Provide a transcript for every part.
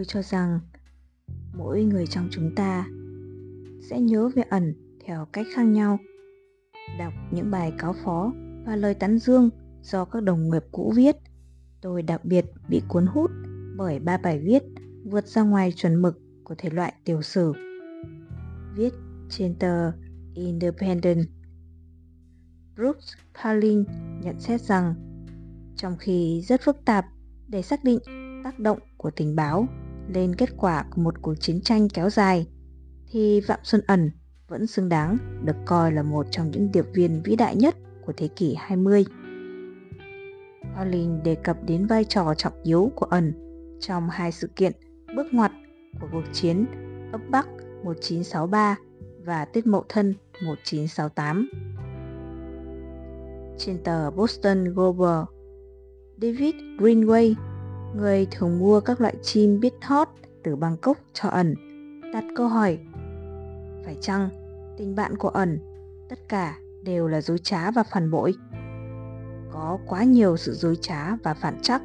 Tôi cho rằng mỗi người trong chúng ta sẽ nhớ về ẩn theo cách khác nhau. Đọc những bài cáo phó và lời tán dương do các đồng nghiệp cũ viết, tôi đặc biệt bị cuốn hút bởi ba bài viết vượt ra ngoài chuẩn mực của thể loại tiểu sử. Viết trên tờ Independent. Brooks Palin nhận xét rằng trong khi rất phức tạp để xác định tác động của tình báo lên kết quả của một cuộc chiến tranh kéo dài thì Phạm Xuân Ẩn vẫn xứng đáng được coi là một trong những điệp viên vĩ đại nhất của thế kỷ 20. Pauline đề cập đến vai trò trọng yếu của Ẩn trong hai sự kiện bước ngoặt của cuộc chiến ấp Bắc 1963 và Tết Mậu Thân 1968. Trên tờ Boston Globe, David Greenway, người thường mua các loại chim biết hót từ Bangkok cho ẩn, đặt câu hỏi Phải chăng tình bạn của ẩn tất cả đều là dối trá và phản bội? Có quá nhiều sự dối trá và phản chắc,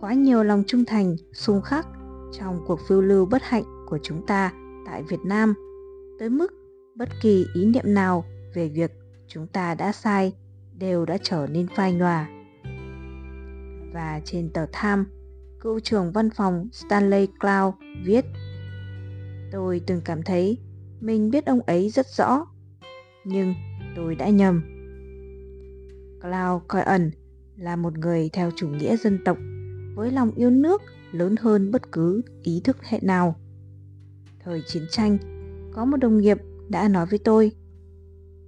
quá nhiều lòng trung thành, xung khắc trong cuộc phiêu lưu bất hạnh của chúng ta tại Việt Nam tới mức bất kỳ ý niệm nào về việc chúng ta đã sai đều đã trở nên phai nhòa. Và trên tờ Time, cựu trưởng văn phòng Stanley Cloud viết Tôi từng cảm thấy mình biết ông ấy rất rõ, nhưng tôi đã nhầm. Cloud coi ẩn là một người theo chủ nghĩa dân tộc với lòng yêu nước lớn hơn bất cứ ý thức hệ nào. Thời chiến tranh, có một đồng nghiệp đã nói với tôi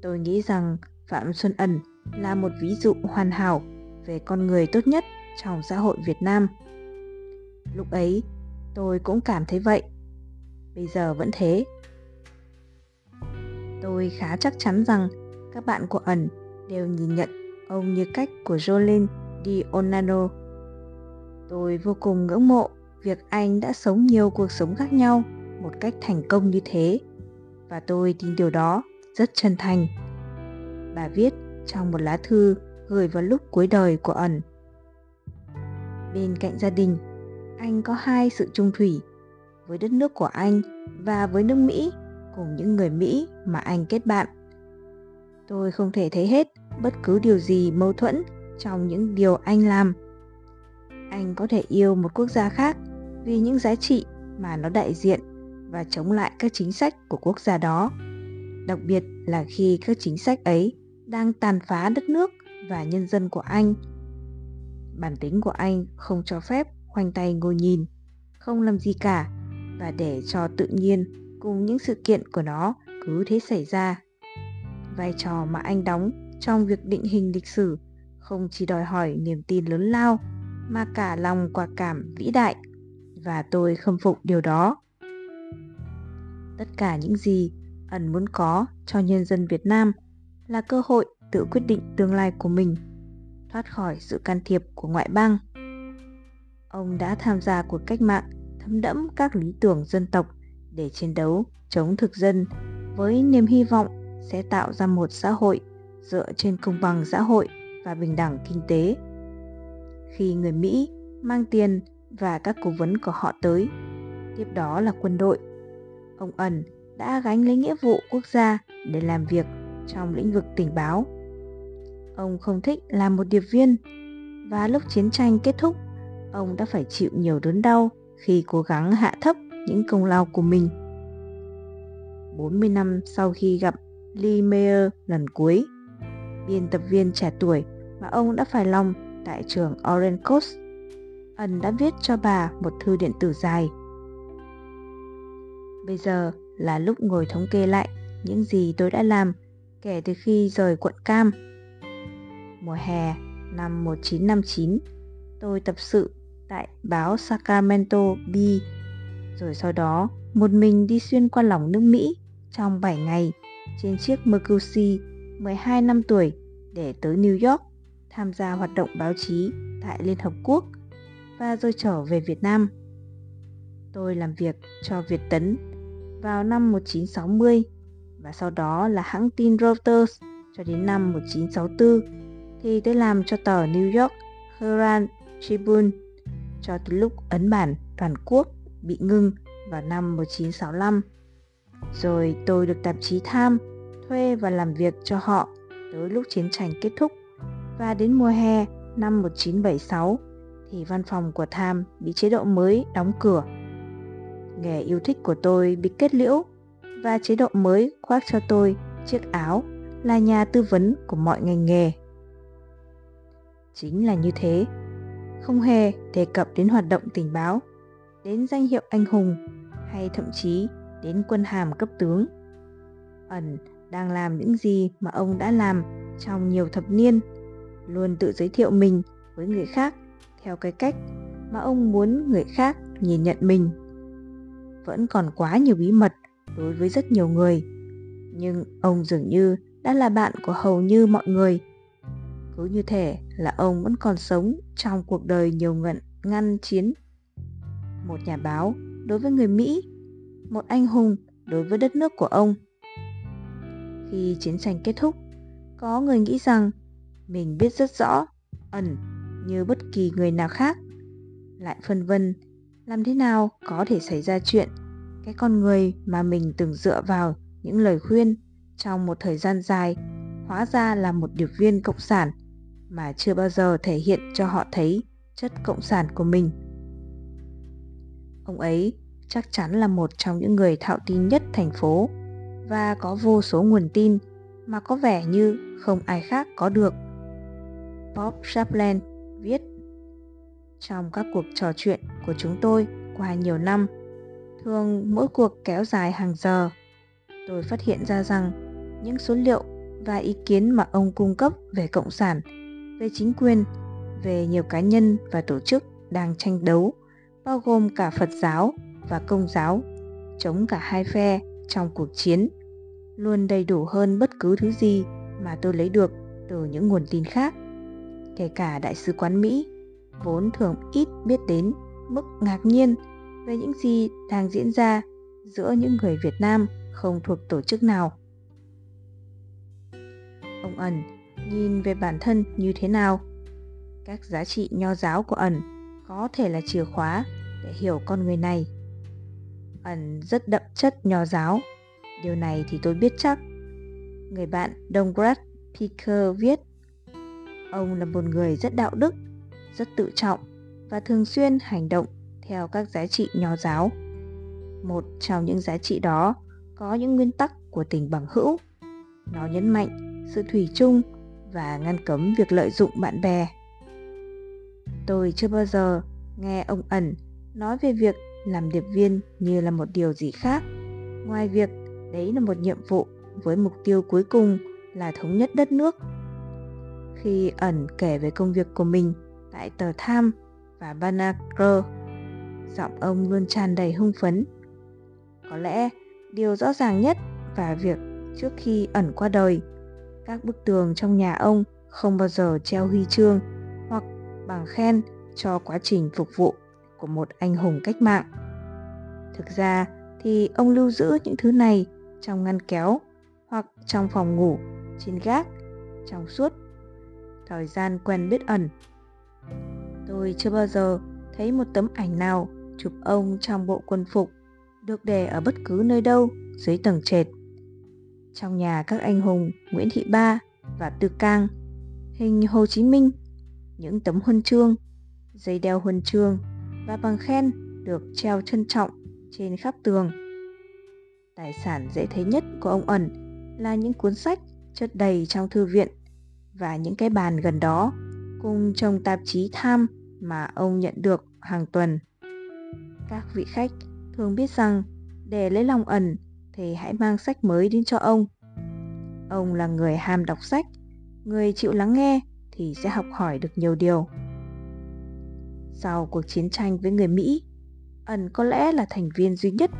Tôi nghĩ rằng Phạm Xuân Ẩn là một ví dụ hoàn hảo về con người tốt nhất trong xã hội Việt Nam. Lúc ấy, tôi cũng cảm thấy vậy. Bây giờ vẫn thế. Tôi khá chắc chắn rằng các bạn của ẩn đều nhìn nhận ông như cách của Jolene Di Onano. Tôi vô cùng ngưỡng mộ việc anh đã sống nhiều cuộc sống khác nhau một cách thành công như thế và tôi tin điều đó rất chân thành. Bà viết trong một lá thư gửi vào lúc cuối đời của ẩn. Bên cạnh gia đình, anh có hai sự trung thủy với đất nước của anh và với nước Mỹ cùng những người Mỹ mà anh kết bạn. Tôi không thể thấy hết bất cứ điều gì mâu thuẫn trong những điều anh làm. Anh có thể yêu một quốc gia khác vì những giá trị mà nó đại diện và chống lại các chính sách của quốc gia đó, đặc biệt là khi các chính sách ấy đang tàn phá đất nước và nhân dân của anh bản tính của anh không cho phép khoanh tay ngồi nhìn không làm gì cả và để cho tự nhiên cùng những sự kiện của nó cứ thế xảy ra vai trò mà anh đóng trong việc định hình lịch sử không chỉ đòi hỏi niềm tin lớn lao mà cả lòng quả cảm vĩ đại và tôi khâm phục điều đó tất cả những gì ẩn muốn có cho nhân dân Việt Nam là cơ hội tự quyết định tương lai của mình, thoát khỏi sự can thiệp của ngoại bang. Ông đã tham gia cuộc cách mạng thấm đẫm các lý tưởng dân tộc để chiến đấu chống thực dân với niềm hy vọng sẽ tạo ra một xã hội dựa trên công bằng xã hội và bình đẳng kinh tế. Khi người Mỹ mang tiền và các cố vấn của họ tới, tiếp đó là quân đội ông ẩn đã gánh lấy nghĩa vụ quốc gia để làm việc trong lĩnh vực tình báo. Ông không thích làm một điệp viên và lúc chiến tranh kết thúc, ông đã phải chịu nhiều đớn đau khi cố gắng hạ thấp những công lao của mình. 40 năm sau khi gặp Lee Mayer lần cuối, biên tập viên trẻ tuổi mà ông đã phải lòng tại trường Orange Coast, ân đã viết cho bà một thư điện tử dài Bây giờ là lúc ngồi thống kê lại những gì tôi đã làm kể từ khi rời quận Cam. Mùa hè năm 1959, tôi tập sự tại báo Sacramento Bee, rồi sau đó một mình đi xuyên qua lòng nước Mỹ trong 7 ngày trên chiếc Mercury 12 năm tuổi để tới New York tham gia hoạt động báo chí tại Liên Hợp Quốc và rồi trở về Việt Nam. Tôi làm việc cho Việt Tấn vào năm 1960 và sau đó là hãng tin Reuters cho đến năm 1964 thì tôi làm cho tờ New York Herald Tribune cho tới lúc ấn bản toàn quốc bị ngưng vào năm 1965. Rồi tôi được tạp chí Tham thuê và làm việc cho họ tới lúc chiến tranh kết thúc. Và đến mùa hè năm 1976 thì văn phòng của Tham bị chế độ mới đóng cửa. Nghề yêu thích của tôi bị kết liễu và chế độ mới khoác cho tôi chiếc áo là nhà tư vấn của mọi ngành nghề. Chính là như thế, không hề đề cập đến hoạt động tình báo, đến danh hiệu anh hùng hay thậm chí đến quân hàm cấp tướng. Ẩn đang làm những gì mà ông đã làm trong nhiều thập niên, luôn tự giới thiệu mình với người khác theo cái cách mà ông muốn người khác nhìn nhận mình. Vẫn còn quá nhiều bí mật đối với rất nhiều người, nhưng ông dường như đã là bạn của hầu như mọi người. Cứ như thể là ông vẫn còn sống trong cuộc đời nhiều ngận ngăn chiến. Một nhà báo đối với người Mỹ, một anh hùng đối với đất nước của ông. Khi chiến tranh kết thúc, có người nghĩ rằng mình biết rất rõ, ẩn như bất kỳ người nào khác. Lại phân vân, làm thế nào có thể xảy ra chuyện cái con người mà mình từng dựa vào những lời khuyên trong một thời gian dài hóa ra là một điệp viên cộng sản mà chưa bao giờ thể hiện cho họ thấy chất cộng sản của mình. Ông ấy chắc chắn là một trong những người thạo tin nhất thành phố và có vô số nguồn tin mà có vẻ như không ai khác có được. Bob Chaplin viết Trong các cuộc trò chuyện của chúng tôi qua nhiều năm, thường mỗi cuộc kéo dài hàng giờ, tôi phát hiện ra rằng những số liệu và ý kiến mà ông cung cấp về cộng sản, về chính quyền, về nhiều cá nhân và tổ chức đang tranh đấu, bao gồm cả Phật giáo và Công giáo, chống cả hai phe trong cuộc chiến, luôn đầy đủ hơn bất cứ thứ gì mà tôi lấy được từ những nguồn tin khác, kể cả Đại sứ quán Mỹ, vốn thường ít biết đến mức ngạc nhiên về những gì đang diễn ra giữa những người Việt Nam không thuộc tổ chức nào. Ông ẩn nhìn về bản thân như thế nào? Các giá trị nho giáo của ẩn có thể là chìa khóa để hiểu con người này. Ẩn rất đậm chất nho giáo, điều này thì tôi biết chắc. Người bạn Dongrad Picker viết, ông là một người rất đạo đức, rất tự trọng và thường xuyên hành động theo các giá trị nho giáo. Một trong những giá trị đó có những nguyên tắc của tình bằng hữu. Nó nhấn mạnh sự thủy chung và ngăn cấm việc lợi dụng bạn bè. Tôi chưa bao giờ nghe ông ẩn nói về việc làm điệp viên như là một điều gì khác, ngoài việc đấy là một nhiệm vụ với mục tiêu cuối cùng là thống nhất đất nước. Khi ẩn kể về công việc của mình tại tờ Tham và Banagher, giọng ông luôn tràn đầy hưng phấn. Có lẽ điều rõ ràng nhất và việc trước khi ẩn qua đời, các bức tường trong nhà ông không bao giờ treo huy chương hoặc bằng khen cho quá trình phục vụ của một anh hùng cách mạng. Thực ra thì ông lưu giữ những thứ này trong ngăn kéo hoặc trong phòng ngủ, trên gác, trong suốt thời gian quen biết ẩn. Tôi chưa bao giờ thấy một tấm ảnh nào chụp ông trong bộ quân phục được để ở bất cứ nơi đâu dưới tầng trệt. Trong nhà các anh hùng Nguyễn Thị Ba và Tư Cang, hình Hồ Chí Minh, những tấm huân chương, dây đeo huân chương và bằng khen được treo trân trọng trên khắp tường. Tài sản dễ thấy nhất của ông ẩn là những cuốn sách chất đầy trong thư viện và những cái bàn gần đó cùng chồng tạp chí tham mà ông nhận được hàng tuần. Các vị khách thường biết rằng để lấy lòng ẩn thì hãy mang sách mới đến cho ông. Ông là người ham đọc sách, người chịu lắng nghe thì sẽ học hỏi được nhiều điều. Sau cuộc chiến tranh với người Mỹ, ẩn có lẽ là thành viên duy nhất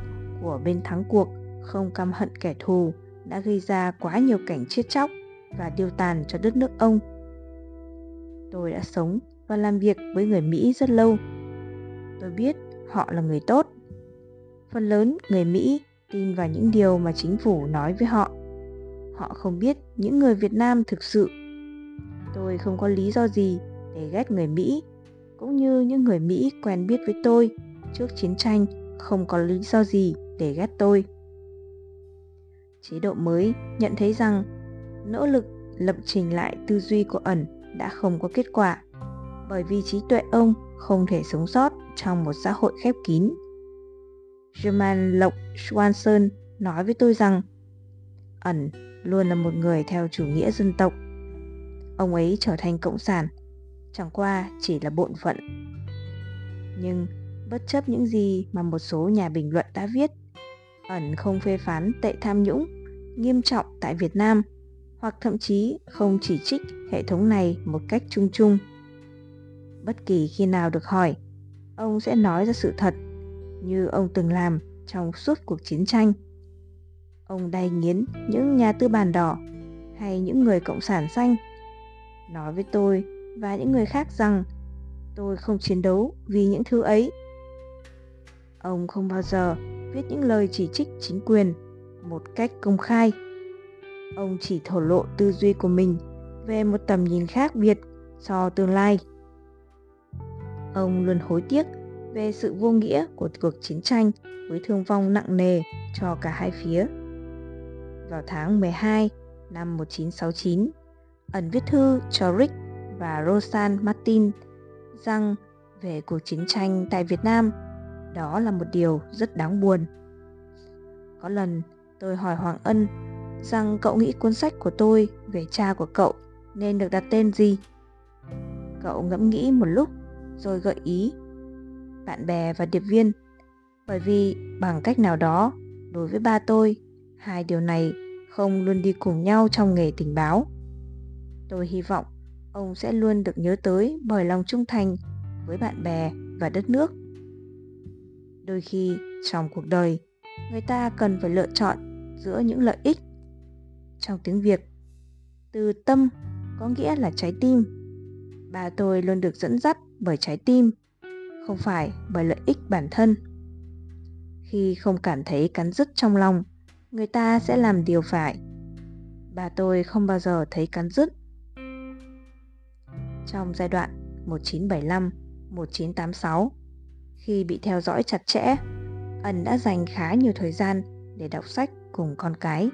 của bên thắng cuộc không căm hận kẻ thù đã gây ra quá nhiều cảnh chết chóc và điêu tàn cho đất nước ông. Tôi đã sống và làm việc với người Mỹ rất lâu. Tôi biết họ là người tốt. Phần lớn người Mỹ tin vào những điều mà chính phủ nói với họ. Họ không biết những người Việt Nam thực sự. Tôi không có lý do gì để ghét người Mỹ, cũng như những người Mỹ quen biết với tôi trước chiến tranh không có lý do gì để ghét tôi. Chế độ mới nhận thấy rằng nỗ lực lập trình lại tư duy của ẩn đã không có kết quả bởi vì trí tuệ ông không thể sống sót trong một xã hội khép kín. German Lộc Swanson nói với tôi rằng ẩn luôn là một người theo chủ nghĩa dân tộc. Ông ấy trở thành cộng sản, chẳng qua chỉ là bộn phận. Nhưng bất chấp những gì mà một số nhà bình luận đã viết, ẩn không phê phán tệ tham nhũng nghiêm trọng tại Việt Nam hoặc thậm chí không chỉ trích hệ thống này một cách chung chung. Bất kỳ khi nào được hỏi, ông sẽ nói ra sự thật như ông từng làm trong suốt cuộc chiến tranh. Ông đay nghiến những nhà tư bản đỏ hay những người cộng sản xanh, nói với tôi và những người khác rằng, tôi không chiến đấu vì những thứ ấy. Ông không bao giờ viết những lời chỉ trích chính quyền một cách công khai. Ông chỉ thổ lộ tư duy của mình về một tầm nhìn khác biệt so tương lai. Ông luôn hối tiếc về sự vô nghĩa của cuộc chiến tranh với thương vong nặng nề cho cả hai phía. Vào tháng 12 năm 1969, ẩn viết thư cho Rick và Rosan Martin rằng về cuộc chiến tranh tại Việt Nam, đó là một điều rất đáng buồn. Có lần tôi hỏi Hoàng Ân rằng cậu nghĩ cuốn sách của tôi về cha của cậu nên được đặt tên gì? Cậu ngẫm nghĩ một lúc rồi gợi ý bạn bè và điệp viên. Bởi vì bằng cách nào đó, đối với ba tôi, hai điều này không luôn đi cùng nhau trong nghề tình báo. Tôi hy vọng ông sẽ luôn được nhớ tới bởi lòng trung thành với bạn bè và đất nước. Đôi khi trong cuộc đời, người ta cần phải lựa chọn giữa những lợi ích. Trong tiếng việt, từ tâm có nghĩa là trái tim. Ba tôi luôn được dẫn dắt bởi trái tim không phải bởi lợi ích bản thân. Khi không cảm thấy cắn rứt trong lòng, người ta sẽ làm điều phải. Bà tôi không bao giờ thấy cắn rứt. Trong giai đoạn 1975-1986 khi bị theo dõi chặt chẽ, ẩn đã dành khá nhiều thời gian để đọc sách cùng con cái,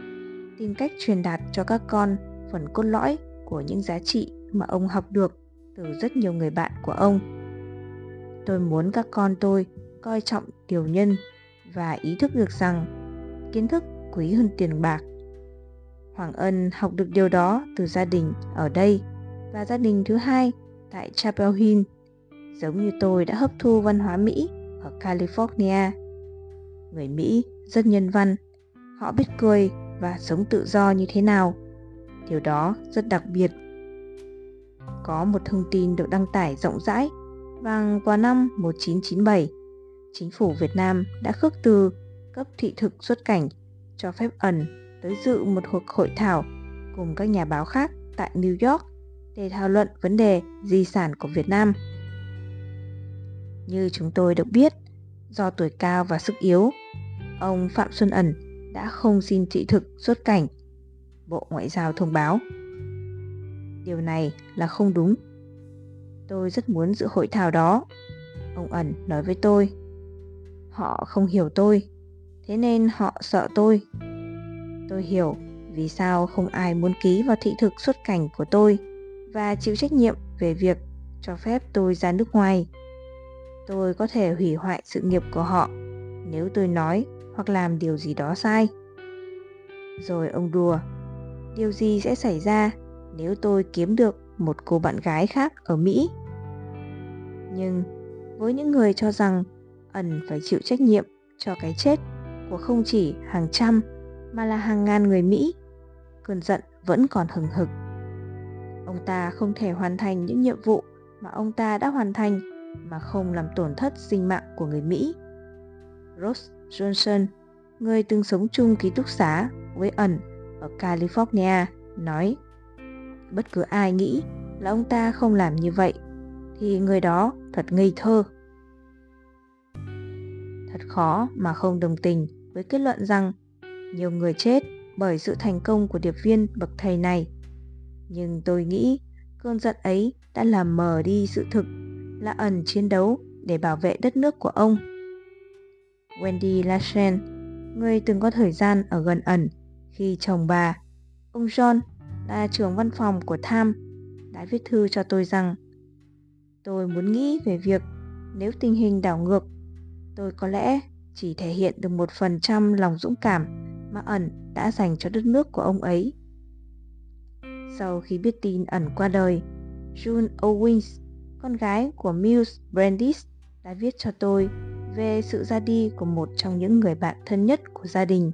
tìm cách truyền đạt cho các con phần cốt lõi của những giá trị mà ông học được từ rất nhiều người bạn của ông tôi muốn các con tôi coi trọng điều nhân và ý thức được rằng kiến thức quý hơn tiền bạc. Hoàng ân học được điều đó từ gia đình ở đây. Và gia đình thứ hai tại chapel hill, giống như tôi đã hấp thu văn hóa mỹ ở california. Người mỹ rất nhân văn, họ biết cười và sống tự do như thế nào. Điều đó rất đặc biệt. Có một thông tin được đăng tải rộng rãi Vàng vào năm 1997, chính phủ Việt Nam đã khước từ cấp thị thực xuất cảnh cho phép ẩn tới dự một cuộc hội thảo cùng các nhà báo khác tại New York để thảo luận vấn đề di sản của Việt Nam. Như chúng tôi được biết, do tuổi cao và sức yếu, ông Phạm Xuân Ẩn đã không xin thị thực xuất cảnh. Bộ Ngoại giao thông báo Điều này là không đúng. Tôi rất muốn dự hội thảo đó. Ông ẩn nói với tôi. Họ không hiểu tôi, thế nên họ sợ tôi. Tôi hiểu vì sao không ai muốn ký vào thị thực xuất cảnh của tôi và chịu trách nhiệm về việc cho phép tôi ra nước ngoài. Tôi có thể hủy hoại sự nghiệp của họ nếu tôi nói hoặc làm điều gì đó sai. Rồi ông đùa, điều gì sẽ xảy ra nếu tôi kiếm được một cô bạn gái khác ở Mỹ. Nhưng với những người cho rằng ẩn phải chịu trách nhiệm cho cái chết của không chỉ hàng trăm mà là hàng ngàn người Mỹ, cơn giận vẫn còn hừng hực. Ông ta không thể hoàn thành những nhiệm vụ mà ông ta đã hoàn thành mà không làm tổn thất sinh mạng của người Mỹ. Ross Johnson, người từng sống chung ký túc xá với ẩn ở California, nói bất cứ ai nghĩ là ông ta không làm như vậy thì người đó thật ngây thơ. Thật khó mà không đồng tình với kết luận rằng nhiều người chết bởi sự thành công của điệp viên bậc thầy này. Nhưng tôi nghĩ cơn giận ấy đã làm mờ đi sự thực là ẩn chiến đấu để bảo vệ đất nước của ông. Wendy Lachen, người từng có thời gian ở gần ẩn khi chồng bà, ông John là trưởng văn phòng của Tham, đã viết thư cho tôi rằng tôi muốn nghĩ về việc nếu tình hình đảo ngược, tôi có lẽ chỉ thể hiện được một phần trăm lòng dũng cảm mà ẩn đã dành cho đất nước của ông ấy. Sau khi biết tin ẩn qua đời, June Owens, con gái của Mills Brandis, đã viết cho tôi về sự ra đi của một trong những người bạn thân nhất của gia đình.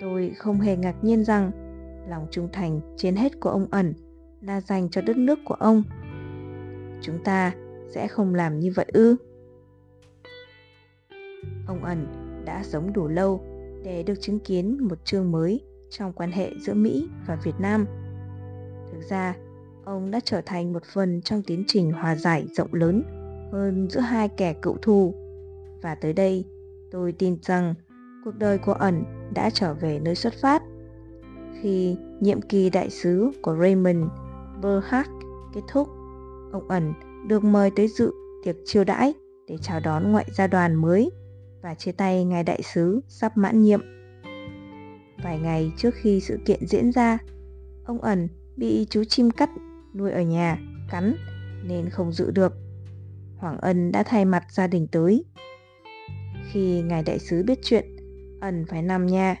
Tôi không hề ngạc nhiên rằng lòng trung thành trên hết của ông ẩn là dành cho đất nước của ông. Chúng ta sẽ không làm như vậy ư? Ông ẩn đã sống đủ lâu để được chứng kiến một chương mới trong quan hệ giữa Mỹ và Việt Nam. Thực ra, ông đã trở thành một phần trong tiến trình hòa giải rộng lớn hơn giữa hai kẻ cựu thù. Và tới đây, tôi tin rằng cuộc đời của ẩn đã trở về nơi xuất phát. Khi nhiệm kỳ đại sứ của Raymond Burhart kết thúc, ông ẩn được mời tới dự tiệc chiêu đãi để chào đón ngoại gia đoàn mới và chia tay ngài đại sứ sắp mãn nhiệm. Vài ngày trước khi sự kiện diễn ra, ông ẩn bị chú chim cắt nuôi ở nhà cắn nên không dự được. Hoàng Ân đã thay mặt gia đình tới. Khi ngài đại sứ biết chuyện, ẩn phải nằm nhà.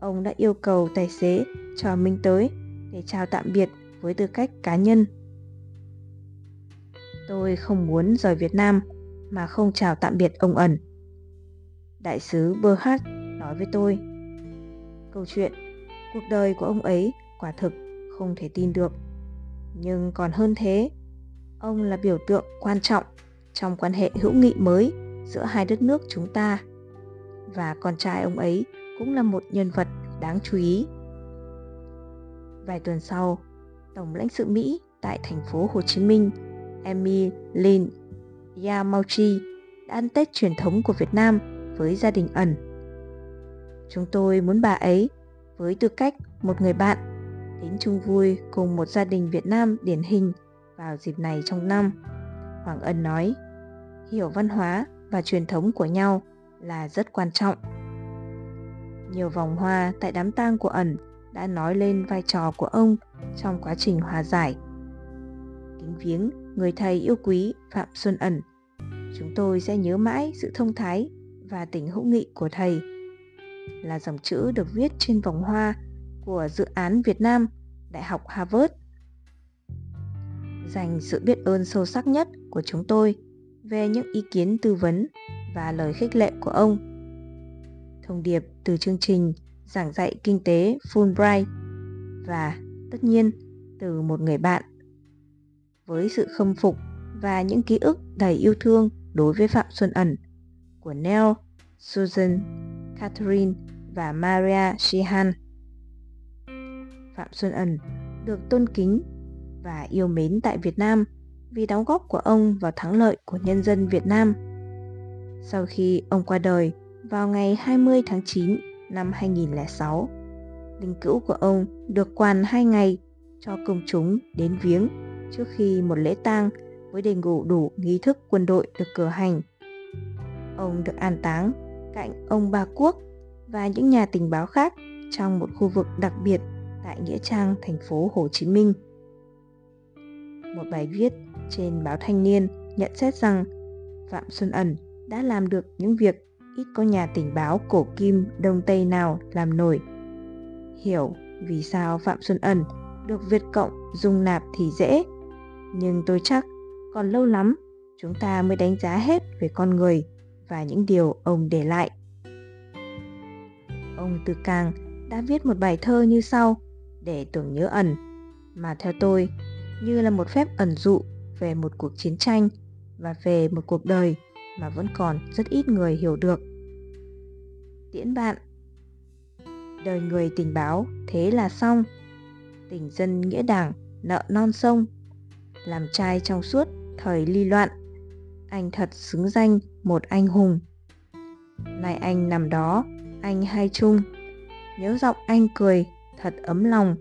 Ông đã yêu cầu tài xế cho Minh tới để chào tạm biệt với tư cách cá nhân. Tôi không muốn rời Việt Nam mà không chào tạm biệt ông ẩn. Đại sứ Berhard nói với tôi. Câu chuyện, cuộc đời của ông ấy quả thực không thể tin được. Nhưng còn hơn thế, ông là biểu tượng quan trọng trong quan hệ hữu nghị mới giữa hai đất nước chúng ta. Và con trai ông ấy cũng là một nhân vật đáng chú ý. Vài tuần sau, Tổng lãnh sự Mỹ tại thành phố Hồ Chí Minh, Emily Lin Yamauchi đã ăn Tết truyền thống của Việt Nam với gia đình ẩn. Chúng tôi muốn bà ấy, với tư cách một người bạn, đến chung vui cùng một gia đình Việt Nam điển hình vào dịp này trong năm. Hoàng Ân nói, hiểu văn hóa và truyền thống của nhau là rất quan trọng. Nhiều vòng hoa tại đám tang của ẩn đã nói lên vai trò của ông trong quá trình hòa giải. Kính viếng người thầy yêu quý Phạm Xuân Ẩn, chúng tôi sẽ nhớ mãi sự thông thái và tình hữu nghị của thầy là dòng chữ được viết trên vòng hoa của dự án Việt Nam Đại học Harvard. Dành sự biết ơn sâu sắc nhất của chúng tôi về những ý kiến tư vấn và lời khích lệ của ông. Thông điệp từ chương trình giảng dạy kinh tế Fulbright và tất nhiên từ một người bạn. Với sự khâm phục và những ký ức đầy yêu thương đối với Phạm Xuân Ẩn của Neil, Susan, Catherine và Maria Sheehan. Phạm Xuân Ẩn được tôn kính và yêu mến tại Việt Nam vì đóng góp của ông vào thắng lợi của nhân dân Việt Nam. Sau khi ông qua đời vào ngày 20 tháng 9 năm 2006, linh cữu của ông được quan hai ngày cho công chúng đến viếng trước khi một lễ tang với đầy đủ đủ nghi thức quân đội được cử hành. Ông được an táng cạnh ông Ba Quốc và những nhà tình báo khác trong một khu vực đặc biệt tại Nghĩa Trang, thành phố Hồ Chí Minh. Một bài viết trên báo Thanh niên nhận xét rằng Phạm Xuân Ẩn đã làm được những việc ít có nhà tình báo cổ kim Đông Tây nào làm nổi. Hiểu vì sao Phạm Xuân Ẩn được Việt Cộng dung nạp thì dễ, nhưng tôi chắc còn lâu lắm chúng ta mới đánh giá hết về con người và những điều ông để lại. Ông Từ Càng đã viết một bài thơ như sau để tưởng nhớ ẩn, mà theo tôi như là một phép ẩn dụ về một cuộc chiến tranh và về một cuộc đời mà vẫn còn rất ít người hiểu được. Tiễn bạn. Đời người tình báo, thế là xong. Tình dân nghĩa đảng, nợ non sông. Làm trai trong suốt, thời ly loạn. Anh thật xứng danh một anh hùng. Này anh nằm đó, Anh hay chung. Nhớ giọng anh cười, thật ấm lòng.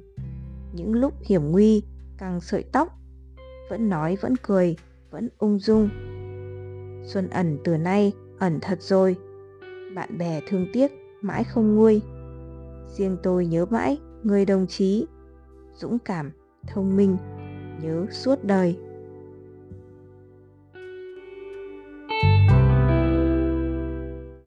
Những lúc hiểm nguy căng sợi tóc. Vẫn nói, vẫn cười, Vẫn ung dung. Xuân ẩn từ nay ẩn thật rồi bạn bè thương tiếc mãi không nguôi. Riêng tôi nhớ mãi người đồng chí, dũng cảm, thông minh, nhớ suốt đời.